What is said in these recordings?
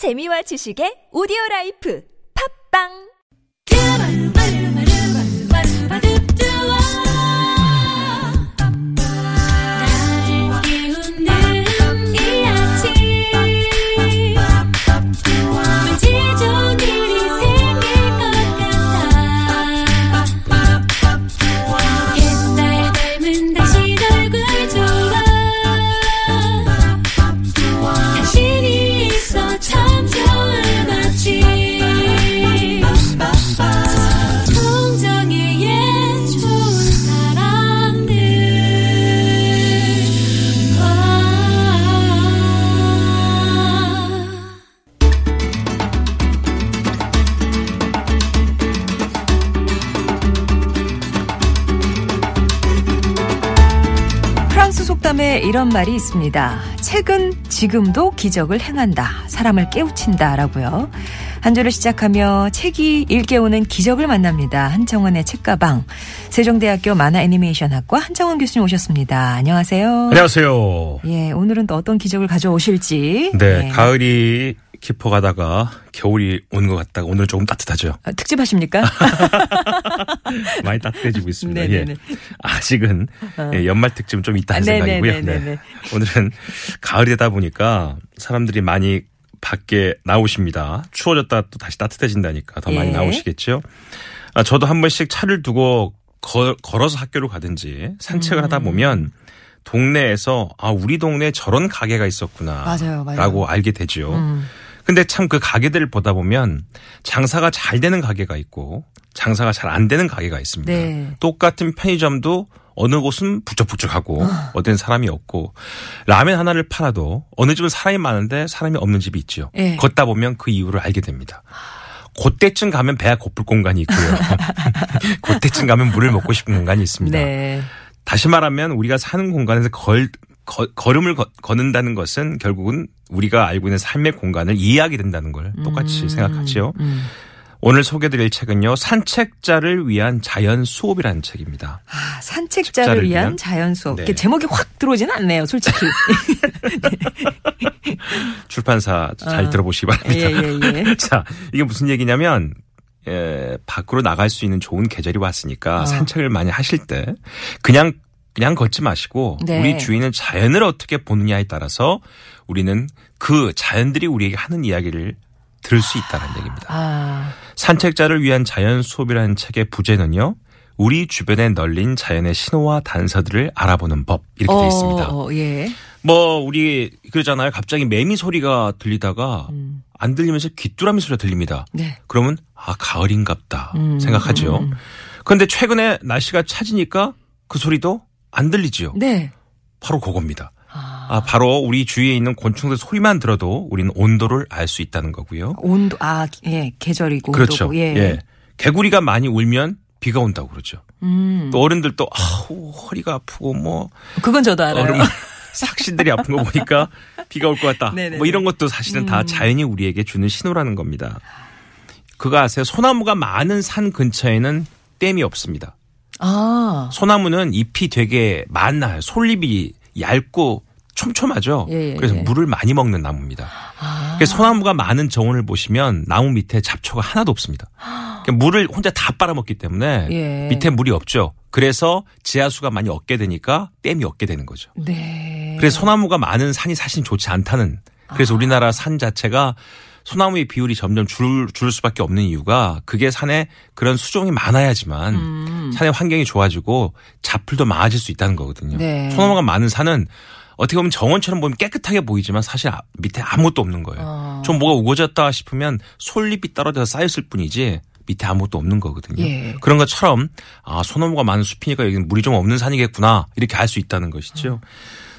재미와 지식의 오디오 라이프. 팝빵 이런 말이 있습니다. 책은 지금도 기적을 행한다. 사람을 깨우친다 라고요. 한 주를 시작하며 책이 일깨우는 기적을 만납니다. 한정원의 책가방. 세종대학교 만화 애니메이션학과 한정원 교수님 오셨습니다. 안녕하세요. 안녕하세요. 예, 오늘은 또 어떤 기적을 가져오실지. 네, 예. 가을이 깊어가다가 겨울이 온 것 같다가 오늘 조금 따뜻하죠. 아, 특집 하십니까? 많이 따뜻해지고 있습니다. 네네네. 예. 아직은 예, 연말 특집은 좀 있다 는 아, 생각이고요. 네. 오늘은 가을이 되다 보니까 사람들이 많이 밖에 나오십니다. 추워졌다 또 다시 따뜻해진다니까 더 많이 예. 나오시겠죠. 아, 저도 한 번씩 차를 두고 거- 걸어서 학교를 가든지 산책을 음. 하다 보면 동네에서 아 우리 동네에 저런 가게가 있었구나 맞아요, 맞아요. 라고 알게 되죠. 음. 근데 참 그 가게들을 보다 보면 장사가 잘 되는 가게가 있고 장사가 잘 안 되는 가게가 있습니다. 네. 똑같은 편의점도 어느 곳은 부쩍부쩍하고 아. 어디는 사람이 없고 라면 하나를 팔아도 어느 집은 사람이 많은데 사람이 없는 집이 있죠. 예. 걷다 보면 그 이유를 알게 됩니다. 그때쯤 가면 배가 고플 공간이 있고요. 그때쯤 가면 물을 먹고 싶은 공간이 있습니다. 네. 다시 말하면 우리가 사는 공간에서 걸, 거- 걸음을 거, 걷는다는 것은 결국은 우리가 알고 있는 삶의 공간을 이해하게 된다는 걸 똑같이 생각하죠. 음. 오늘 소개드릴 책은요. 산책자를 위한 자연 수업이라는 책입니다. 아, 산책자를 책자를 위한 위한? 자연 수업. 네. 제목이 확 들어오지는 않네요, 솔직히. 출판사 잘 아. 들어보시기 바랍니다. 예, 예, 예. 자, 이게 무슨 얘기냐면 에, 밖으로 나갈 수 있는 좋은 계절이 왔으니까 어. 산책을 많이 하실 때 그냥 그냥 걷지 마시고 네. 우리 주위는 자연을 어떻게 보느냐에 따라서 우리는 그 자연들이 우리에게 하는 이야기를 들을 수 있다는 얘기입니다. 아, 산책자를 위한 자연 수업이라는 책의 부제는요. 우리 주변에 널린 자연의 신호와 단서들을 알아보는 법 이렇게 되어 있습니다. 어, 예. 뭐 우리 그러잖아요. 갑자기 매미 소리가 들리다가 음. 안 들리면서 귀뚜라미 소리가 들립니다. 네. 그러면 아 가을인갑다 음, 생각하죠. 음, 음. 그런데 최근에 날씨가 차지니까 그 소리도 안 들리지요. 네. 바로 그겁니다. 아, 아 바로 우리 주위에 있는 곤충들 소리만 들어도 우리는 온도를 알 수 있다는 거고요. 온도, 아, 예, 계절이고. 그렇죠. 온도고, 예. 예. 개구리가 많이 울면 비가 온다고 그러죠. 음. 또 어른들도 아우 허리가 아프고 뭐 그건 저도 알아요. 삭신들이 아픈 거 보니까 비가 올 것 같다. 네네네. 음. 뭐 이런 것도 사실은 다 자연이 우리에게 주는 신호라는 겁니다. 그거 아세요? 소나무가 많은 산 근처에는 댐이 없습니다. 아, 소나무는 잎이 되게 많아요. 솔잎이 얇고 촘촘하죠. 예, 예, 그래서 예. 물을 많이 먹는 나무입니다. 아. 그래서 소나무가 많은 정원을 보시면 나무 밑에 잡초가 하나도 없습니다. 그러니까 물을 혼자 다 빨아먹기 때문에 예. 밑에 물이 없죠. 그래서 지하수가 많이 얻게 되니까 댐이 얻게 되는 거죠. 네. 그래서 소나무가 많은 산이 사실 좋지 않다는. 그래서 우리나라 산 자체가 소나무의 비율이 점점 줄, 줄 수밖에 없는 이유가 그게 산에 그런 수종이 많아야지만 음. 산의 환경이 좋아지고 잡풀도 많아질 수 있다는 거거든요. 네. 소나무가 많은 산은 어떻게 보면 정원처럼 보면 깨끗하게 보이지만 사실 아- 밑에 아무것도 없는 거예요. 어. 좀 뭐가 우거졌다 싶으면 솔잎이 떨어져서 쌓였을 뿐이지 밑에 아무것도 없는 거거든요. 예. 그런 것처럼 아 소나무가 많은 숲이니까 여기는 물이 좀 없는 산이겠구나 이렇게 알 수 있다는 것이죠.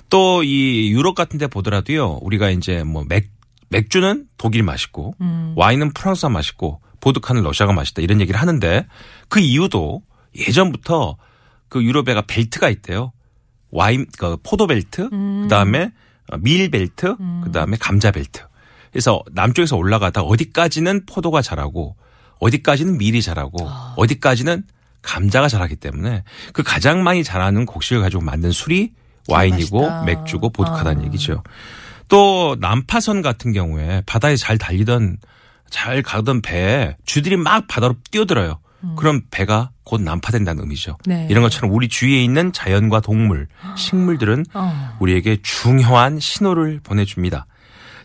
또이 유럽 같은 데 보더라도요. 우리가 이제 뭐 맥, 맥주는 독일 맛있고 음. 와인은 프랑스가 맛있고 보드카는 러시아가 맛있다 이런 얘기를 하는데 그 이유도 예전부터 그 유럽에가 벨트가 있대요. 와인 그 포도 벨트, 음. 그다음에 밀 벨트, 그다음에 감자 벨트. 그래서 남쪽에서 올라가다 어디까지는 포도가 자라고 어디까지는 밀이 자라고 아. 어디까지는 감자가 자라기 때문에 그 가장 많이 자라는 곡식을 가지고 만든 술이 와인이고 맛있다. 맥주고 보드카다는 아. 얘기죠. 또 남파선 같은 경우에 바다에 잘 달리던 잘 가던 배에 쥐들이 막 바다로 뛰어들어요. 그럼 배가 곧 난파된다는 의미죠. 네. 이런 것처럼 우리 주위에 있는 자연과 동물, 식물들은 어. 우리에게 중요한 신호를 보내줍니다.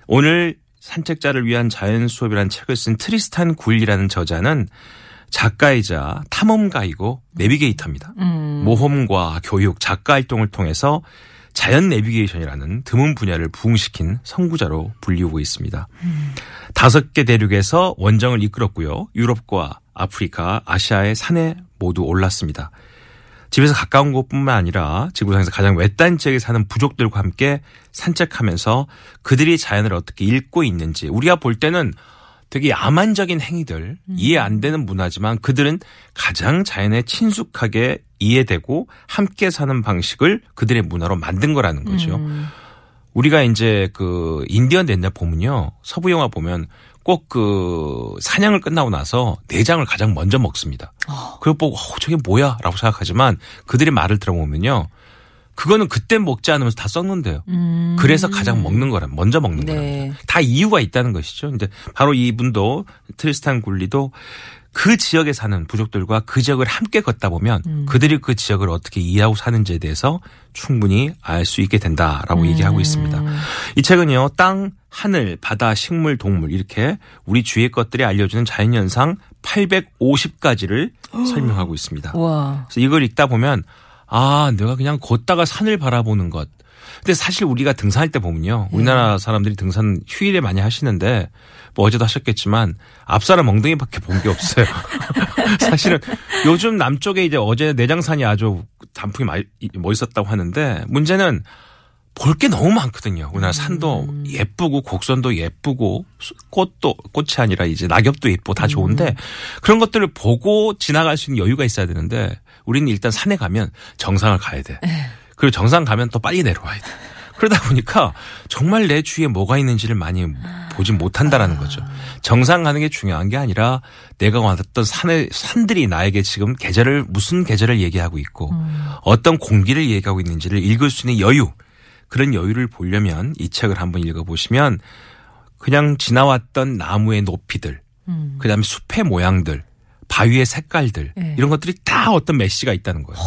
오늘 산책자를 위한 자연 수업이라는 책을 쓴 트리스탄 굴리라는 저자는 작가이자 탐험가이고 내비게이터입니다. 음. 모험과 교육, 작가 활동을 통해서 자연 내비게이션이라는 드문 분야를 부흥시킨 선구자로 불리우고 있습니다. 다섯 개 대륙에서 원정을 이끌었고요. 유럽과 아프리카, 아시아의 산에 모두 올랐습니다. 집에서 가까운 곳뿐만 아니라 지구상에서 가장 외딴 지역에 사는 부족들과 함께 산책하면서 그들이 자연을 어떻게 읽고 있는지 우리가 볼 때는 되게 야만적인 행위들, 이해 안 되는 문화지만 그들은 가장 자연에 친숙하게 이해되고 함께 사는 방식을 그들의 문화로 만든 거라는 거죠. 우리가 이제 그 인디언 옛날 보면요. 서부 영화 보면 꼭 그 사냥을 끝나고 나서 내장을 가장 먼저 먹습니다. 그걸 보고 어, 저게 뭐야? 라고 생각하지만 그들의 말을 들어보면요. 그거는 그때 먹지 않으면서 다 썩는데요. 그래서 가장 먹는 거라 먼저 먹는 네. 거랍니다. 다 이유가 있다는 것이죠. 이제 바로 이분도 트리스탄 굴리도 그 지역에 사는 부족들과 그 지역을 함께 걷다 보면 그들이 그 지역을 어떻게 이해하고 사는지에 대해서 충분히 알 수 있게 된다라고 얘기하고 있습니다. 이 책은요, 땅, 하늘, 바다, 식물, 동물 이렇게 우리 주위의 것들이 알려주는 자연현상 850가지를 설명하고 있습니다. 와. 그래서 이걸 읽다 보면 아, 내가 그냥 걷다가 산을 바라보는 것. 근데 사실 우리가 등산할 때 보면요. 우리나라 사람들이 등산 휴일에 많이 하시는데 뭐 어제도 하셨겠지만 앞사람 엉덩이밖에 본 게 없어요. 사실은 요즘 남쪽에 이제 어제 내장산이 아주 단풍이 많이 멋있었다고 하는데 문제는 볼 게 너무 많거든요. 우리나라 산도 예쁘고 곡선도 예쁘고 수- 꽃도 꽃이 아니라 이제 낙엽도 예쁘고 다 좋은데 그런 것들을 보고 지나갈 수 있는 여유가 있어야 되는데 우리는 일단 산에 가면 정상을 가야 돼. 그리고 정상 가면 또 빨리 내려와야 돼. 그러다 보니까 정말 내 주위에 뭐가 있는지를 많이 보지 못한다라는 거죠. 정상 가는 게 중요한 게 아니라 내가 왔던 산의 산들이 나에게 지금 계절을 무슨 계절을 얘기하고 있고 어떤 공기를 얘기하고 있는지를 읽을 수 있는 여유 그런 여유를 보려면 이 책을 한번 읽어보시면 그냥 지나왔던 나무의 높이들, 그다음에 숲의 모양들, 바위의 색깔들 네. 이런 것들이 다 어떤 메시가 있다는 거예요.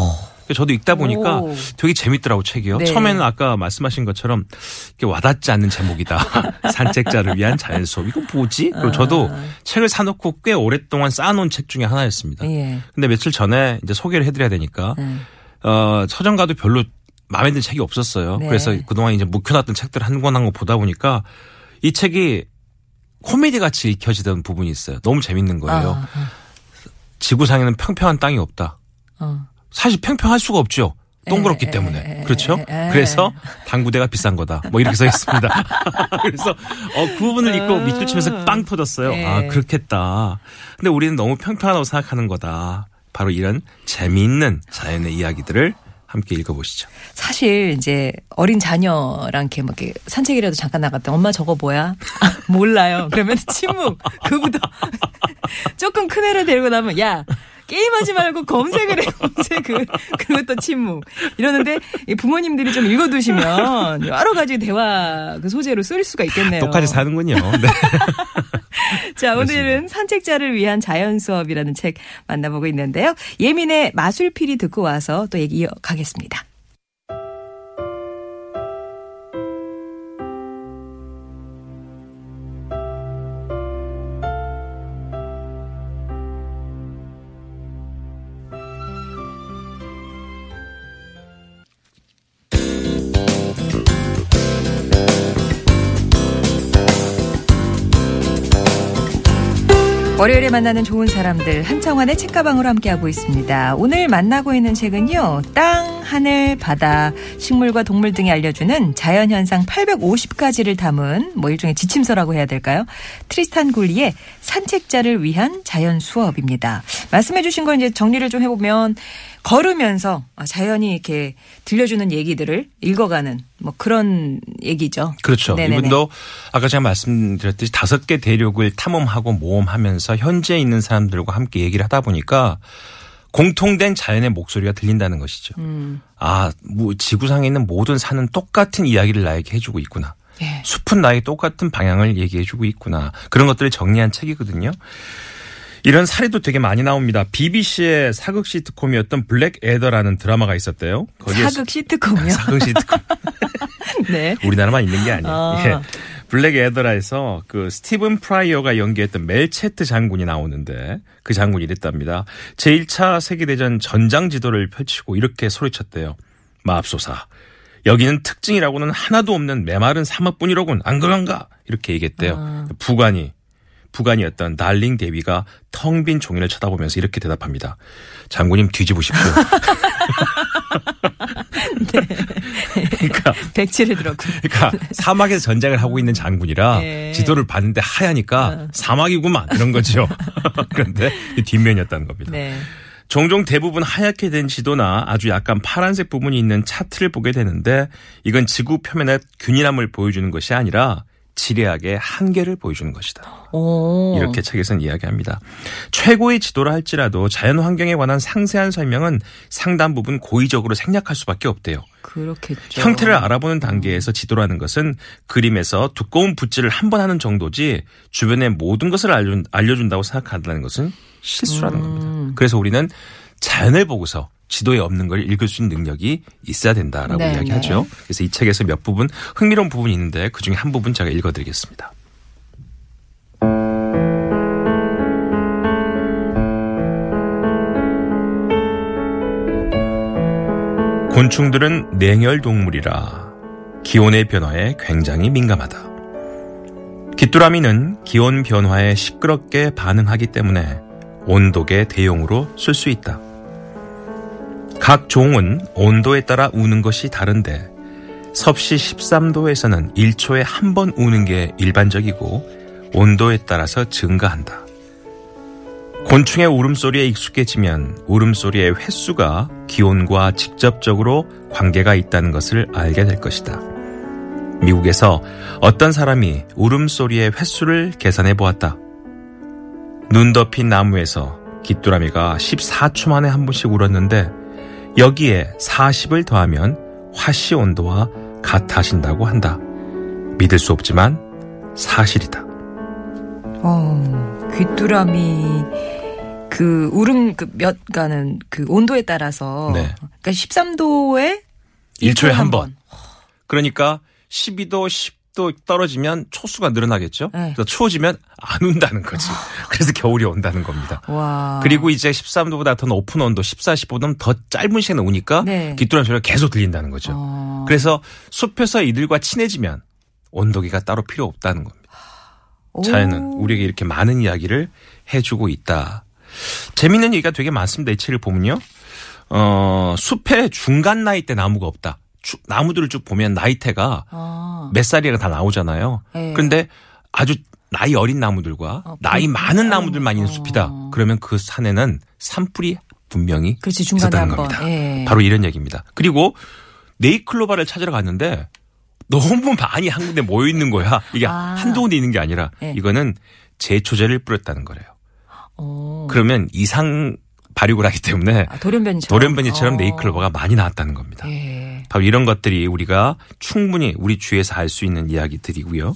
그래서 저도 읽다 보니까 오. 되게 재밌더라고 책이요. 네. 처음에는 아까 말씀하신 것처럼 이렇게 와닿지 않는 제목이다. 산책자를 위한 자연 수업. 이거 뭐지? 그리고 저도 책을 사놓고 꽤 오랫동안 쌓아놓은 책 중에 하나였습니다. 예. 근데 며칠 전에 이제 소개를 해드려야 되니까 음. 어, 서점 가도 별로 마음에 드는 책이 없었어요. 네. 그래서 그동안 이제 묵혀놨던 책들 한 권 한 권 보다 보니까 이 책이 코미디 같이 읽혀지던 부분이 있어요. 너무 재밌는 거예요. 어, 지구상에는 평평한 땅이 없다. 어. 사실 평평할 수가 없죠. 동그랗기 에, 때문에. 에, 그렇죠? 에. 그래서 당구대가 비싼 거다. 뭐 이렇게 써 있습니다. 그래서 어, 그 부분을 읽고 밑줄 치면서 빵 터졌어요. 네. 아, 그렇겠다. 근데 우리는 너무 평평하다고 생각하는 거다. 바로 이런 재미있는 자연의 이야기들을 함께 읽어보시죠. 사실 이제 어린 자녀랑 이렇게 막 이렇게 산책이라도 잠깐 나갔다 엄마 저거 뭐야? 아, 몰라요. 그러면 침묵. 그보다 조금 큰 애를 데리고 나면 야 게임하지 말고 검색을 해 검색을 그리고 또 침묵 이러는데 이 부모님들이 좀 읽어두시면 여러 가지 대화 그 소재로 쓸 수가 있겠네요. 똑같이 사는군요. 네. 자, 오늘은 산책자를 위한 자연 수업이라는 책 만나보고 있는데요. 예민의 마술피리 듣고 와서 또 얘기 이어가겠습니다. 월요일에 만나는 좋은 사람들 한청환의 책가방으로 함께하고 있습니다. 오늘 만나고 있는 책은요. 땅, 하늘, 바다, 식물과 동물 등이 알려주는 자연현상 850가지를 담은 뭐 일종의 지침서라고 해야 될까요? 트리스탄 굴리의 산책자를 위한 자연 수업입니다. 말씀해 주신 걸 이제 정리를 좀 해보면 걸으면서 자연이 이렇게 들려주는 얘기들을 읽어가는 뭐 그런 얘기죠. 그렇죠. 네네네. 이분도 아까 제가 말씀드렸듯이 다섯 개 대륙을 탐험하고 모험하면서 현재 있는 사람들과 함께 얘기를 하다 보니까 공통된 자연의 목소리가 들린다는 것이죠. 음. 아, 뭐 지구상에 있는 모든 산은 똑같은 이야기를 나에게 해주고 있구나. 예. 숲은 나의 똑같은 방향을 얘기해주고 있구나. 그런 것들을 정리한 책이거든요. 이런 사례도 되게 많이 나옵니다. BBC의 사극 시트콤이었던 블랙 에더라는 드라마가 있었대요. 거기에 사극 시트콤이요. 사극 시트콤. 네. 우리나라만 있는 게 아니에요. 아. 예. 블랙 애더라에서 그 스티븐 프라이가 연기했던 멜체트 장군이 나오는데 그 장군이 이랬답니다. 제1차 세계대전 전장 지도를 펼치고 이렇게 소리쳤대요. 맙소사. 여기는 특징이라고는 하나도 없는 메마른 사막뿐이로군. 안 그런가? 이렇게 얘기했대요. 부관이 부관이었던 달링 대위가 텅 빈 종이를 쳐다보면서 이렇게 대답합니다. 장군님 뒤집으십시오. 그러니까 백치를 들었군요. 그러니까 사막에서 전쟁을 하고 있는 장군이라 예. 지도를 봤는데 하얘니까 사막이구만 이런 거죠. 그런데 이 뒷면이었다는 겁니다. 네. 종종 대부분 하얗게 된 지도나 아주 약간 파란색 부분이 있는 차트를 보게 되는데 이건 지구 표면의 균일함을 보여주는 것이 아니라 지리학의 한계를 보여주는 것이다. 오. 이렇게 책에서는 이야기합니다. 최고의 지도라 할지라도 자연 환경에 관한 상세한 설명은 상당 부분 고의적으로 생략할 수밖에 없대요. 그렇겠죠. 형태를 알아보는 단계에서 지도라는 것은 그림에서 두꺼운 붓질을 한 번 하는 정도지 주변의 모든 것을 알려준, 알려준다고 생각한다는 것은 실수라는 음. 겁니다. 그래서 우리는 자연을 보고서 지도에 없는 걸 읽을 수 있는 능력이 있어야 된다라고 네, 이야기하죠. 그래서 이 책에서 몇 부분 흥미로운 부분이 있는데 그중에 한 부분 제가 읽어드리겠습니다. 곤충들은 냉혈 동물이라 기온의 변화에 굉장히 민감하다. 귀뚜라미는 기온 변화에 시끄럽게 반응하기 때문에 온도계 대용으로 쓸 수 있다. 각 종은 온도에 따라 우는 것이 다른데 섭씨 13도에서는 1초에 한 번 우는 게 일반적이고 온도에 따라서 증가한다. 곤충의 울음소리에 익숙해지면 울음소리의 횟수가 기온과 직접적으로 관계가 있다는 것을 알게 될 것이다. 미국에서 어떤 사람이 울음소리의 횟수를 계산해 보았다. 눈 덮인 나무에서 귀뚜라미가 14초 만에 한 번씩 울었는데 여기에 40을 더하면 화씨 온도와 같아진다고 한다. 믿을 수 없지만 사실이다. 어, 귀뚜라미 그 울음 그몇 가는 그 온도에 따라서 네. 그러니까 13도에 1초에 한 번. 그러니까 12도, 10도 떨어지면 초수가 늘어나겠죠. 네. 그래서 추워지면 안 온다는 거지. 그래서 겨울이 온다는 겁니다. 와. 그리고 이제 13도보다 더 높은 온도 14, 15도는 더 짧은 시간에 오니까 네. 귀뚜라미 소리가 계속 들린다는 거죠. 어. 그래서 숲에서 이들과 친해지면 온도계가 따로 필요 없다는 겁니다. 오. 자연은 우리에게 이렇게 많은 이야기를 해주고 있다. 재밌는 얘기가 되게 많습니다. 이 책을 보면요. 어, 숲의 중간 나이 때 나무가 없다. 주- 나무들을 쭉 보면 나이테가 아. 몇 살이가 다 나오잖아요. 네. 그런데 아주 나이 어린 나무들과 어, 나이 분- 많은 나무들만 있는 어. 숲이다. 그러면 그 산에는 산불이 분명히 그렇지, 중간에 있었다는 한 번. 겁니다. 예. 바로 이런 얘기입니다. 그리고 네이클로바를 찾으러 갔는데 너무 많이 한 군데 모여 있는 거야. 이게 아. 한두 군데 있는 게 아니라 예. 이거는 제초제를 뿌렸다는 거래요. 어. 그러면 이상 발육을 하기 때문에 아, 돌연변이처럼. 돌연변이처럼 어. 네이클로바가 많이 나왔다는 겁니다. 예. 바로 이런 것들이 우리가 충분히 우리 주위에서 알 수 있는 이야기들이고요.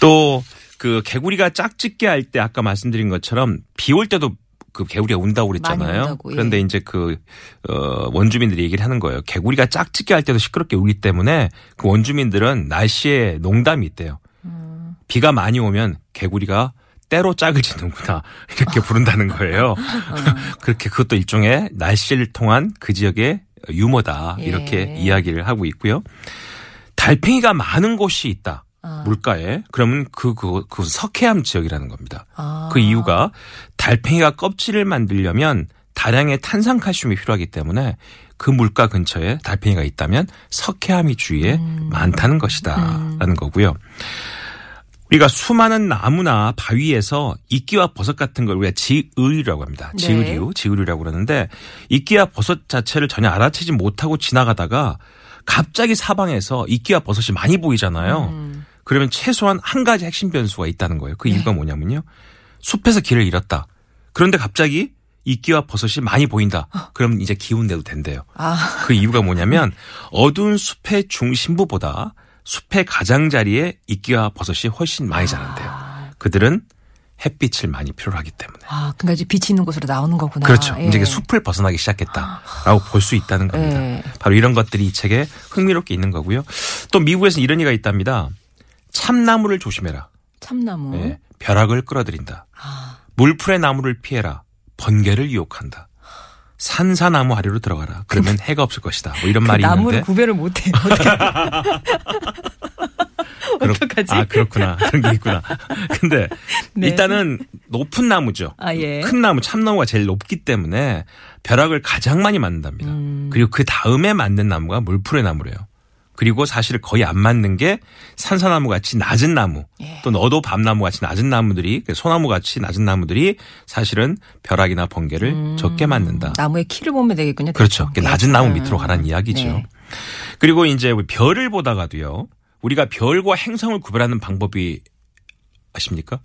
또 그 개구리가 짝짓게 할때 아까 말씀드린 것처럼 비 올 때도 그 개구리가 운다고 그랬잖아요. 운다고, 예. 그런데 이제 그 어, 원주민들이 얘기를 하는 거예요. 개구리가 짝짓게 할 때도 시끄럽게 울기 때문에 그 원주민들은 날씨에 농담이 있대요. 음. 비가 많이 오면 개구리가 때로 짝을 짓는구나 이렇게 부른다는 거예요. 어. 그렇게 그것도 일종의 날씨를 통한 그 지역의 유머다 이렇게 예. 이야기를 하고 있고요. 달팽이가 많은 곳이 있다. 아. 물가에 그러면 그, 그, 그 석회암 지역이라는 겁니다. 아. 그 이유가 달팽이가 껍질을 만들려면 다량의 탄산칼슘이 필요하기 때문에 그 물가 근처에 달팽이가 있다면 석회암이 주위에 음. 많다는 것이다. 라는 거고요. 우리가 수많은 나무나 바위에서 이끼와 버섯 같은 걸 우리가 지의류라고 합니다. 네. 지의류, 지의류라고 그러는데 이끼와 버섯 자체를 전혀 알아채지 못하고 지나가다가 갑자기 사방에서 이끼와 버섯이 많이 보이잖아요. 음. 그러면 최소한 한 가지 핵심 변수가 있다는 거예요. 그 이유가 뭐냐면요. 숲에서 길을 잃었다. 그런데 갑자기 이끼와 버섯이 많이 보인다. 그럼 이제 기운 내도 된대요. 아. 그 이유가 뭐냐면 어두운 숲의 중심부보다 숲의 가장자리에 이끼와 버섯이 훨씬 많이 자란대요. 그들은 햇빛을 많이 필요로 하기 때문에. 아, 그러니까 이제 빛이 있는 곳으로 나오는 거구나. 그렇죠. 예. 이제 숲을 벗어나기 시작했다라고 볼 수 있다는 겁니다. 예. 바로 이런 것들이 이 책에 흥미롭게 있는 거고요. 또 미국에서는 이런 얘기가 있답니다. 참나무를 조심해라. 참나무. 예, 벼락을 끌어들인다. 아, 물풀의 나무를 피해라. 번개를 유혹한다. 산사나무 아래로 들어가라. 그러면 해가 없을 것이다. 뭐 이런 그 말이 나무를 있는데. 구별을 못해. 어떡하지? 아 그렇구나. 그런 게 있구나. 근데 네. 일단은 높은 나무죠. 아, 예. 큰 나무, 참나무가 제일 높기 때문에 벼락을 가장 많이 맞는답니다. 음. 그리고 그 다음에 맞는 나무가 물풀의 나무래요. 그리고 사실 거의 안 맞는 게 산사나무 같이 낮은 나무, 예. 또 너도 밤나무 같이 낮은 나무들이, 그 소나무 같이 낮은 나무들이 사실은 벼락이나 번개를 적게 맞는다. 나무의 키를 보면 되겠군요. 그렇죠. 대충. 낮은 나무 음. 밑으로 가라는 이야기죠. 네. 그리고 이제 별을 보다가도요. 우리가 별과 행성을 구별하는 방법이 아십니까?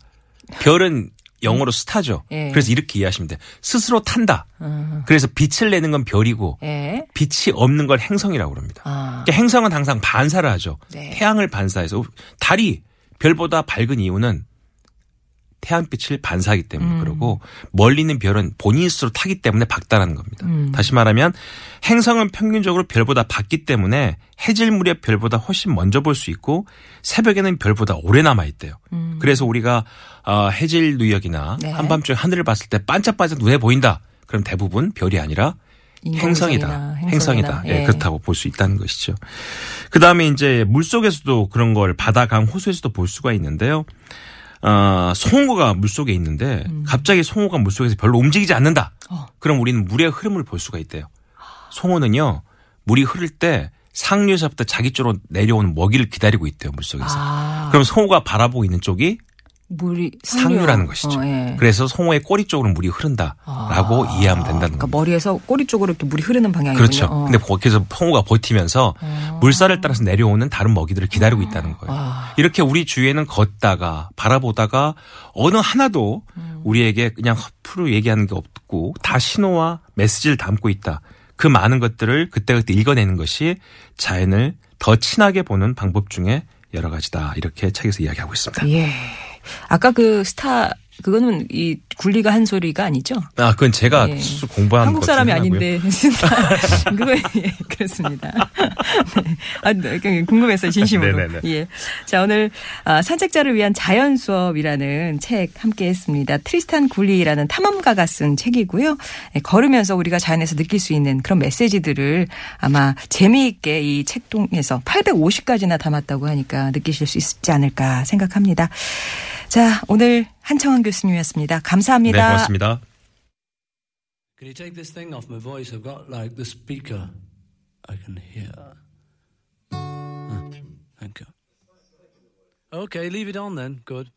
별은 영어로 스타죠. 예. 그래서 이렇게 이해하시면 돼요. 스스로 탄다. 음. 그래서 빛을 내는 건 별이고 예. 빛이 없는 걸 행성이라고 합니다. 아. 그러니까 행성은 항상 반사를 하죠. 네. 태양을 반사해서 달이 별보다 밝은 이유는 태양빛을 반사하기 때문에 음. 그러고 멀리 있는 별은 본인 스스로 타기 때문에 밝다라는 겁니다. 음. 다시 말하면 행성은 평균적으로 별보다 밝기 때문에 해질 무렵 별보다 훨씬 먼저 볼 수 있고 새벽에는 별보다 오래 남아 있대요. 그래서 우리가 어, 해질 누역이나 음. 네. 한밤중에 하늘을 봤을 때 반짝반짝 눈에 보인다. 그럼 대부분 별이 아니라 행성이다. 행성이다. 행성이나. 예, 예. 그렇다고 볼 수 있다는 것이죠. 그 다음에 이제 물 속에서도 그런 걸 바다, 강, 호수에서도 볼 수가 있는데요. 어, 송어가 물 속에 있는데 갑자기 송어가 물 속에서 별로 움직이지 않는다. 음. 어. 그럼 우리는 물의 흐름을 볼 수가 있대요. 송어는요, 물이 흐를 때 상류에서부터 자기 쪽으로 내려오는 먹이를 기다리고 있대요, 물 속에서. 아. 그럼 송어가 바라보고 있는 쪽이 물이 상류 라는 것이죠. 어, 예. 그래서 송어의 꼬리 쪽으로 물이 흐른다라고 아. 이해하면 된다는 그러니까 겁니다. 머리에서 꼬리 쪽으로 이렇게 물이 흐르는 방향이군요. 그렇죠. 어. 근데 거기서 송어가 버티면서 물살을 따라서 내려오는 다른 먹이들을 기다리고 있다는 거예요. 아. 이렇게 우리 주위에는 걷다가 바라보다가 어느 하나도 음. 우리에게 그냥 허프로 얘기하는 게 없고 다 신호와 메시지를 담고 있다. 그 많은 것들을 그때그때 읽어내는 것이 자연을 더 친하게 보는 방법 중에 여러 가지다. 이렇게 책에서 이야기하고 있습니다. 예. 아까 그 스타 그거는 이 굴리가 한 소리가 아니죠? 아, 그건 제가 예. 공부한 한국 것 사람이. 아닌데 그거 예, 그렇습니다. 네. 아, 네, 그냥 궁금해서 진심으로. 네네네. 예. 자 오늘 아, 산책자를 위한 자연 수업이라는 책 함께 했습니다. 트리스탄 굴리라는 탐험가가 쓴 책이고요. 예, 걸으면서 우리가 자연에서 느낄 수 있는 그런 메시지들을 아마 재미있게 이 책 통해서 850가지나 담았다고 하니까 느끼실 수 있지 않을까 생각합니다. 자 오늘 한청원 교수님이었습니다. 네, 감사합니다. 고맙습니다. Can you take this thing off my voice? I've got like the speaker I can hear. Thank you. Okay, leave it on then. Good.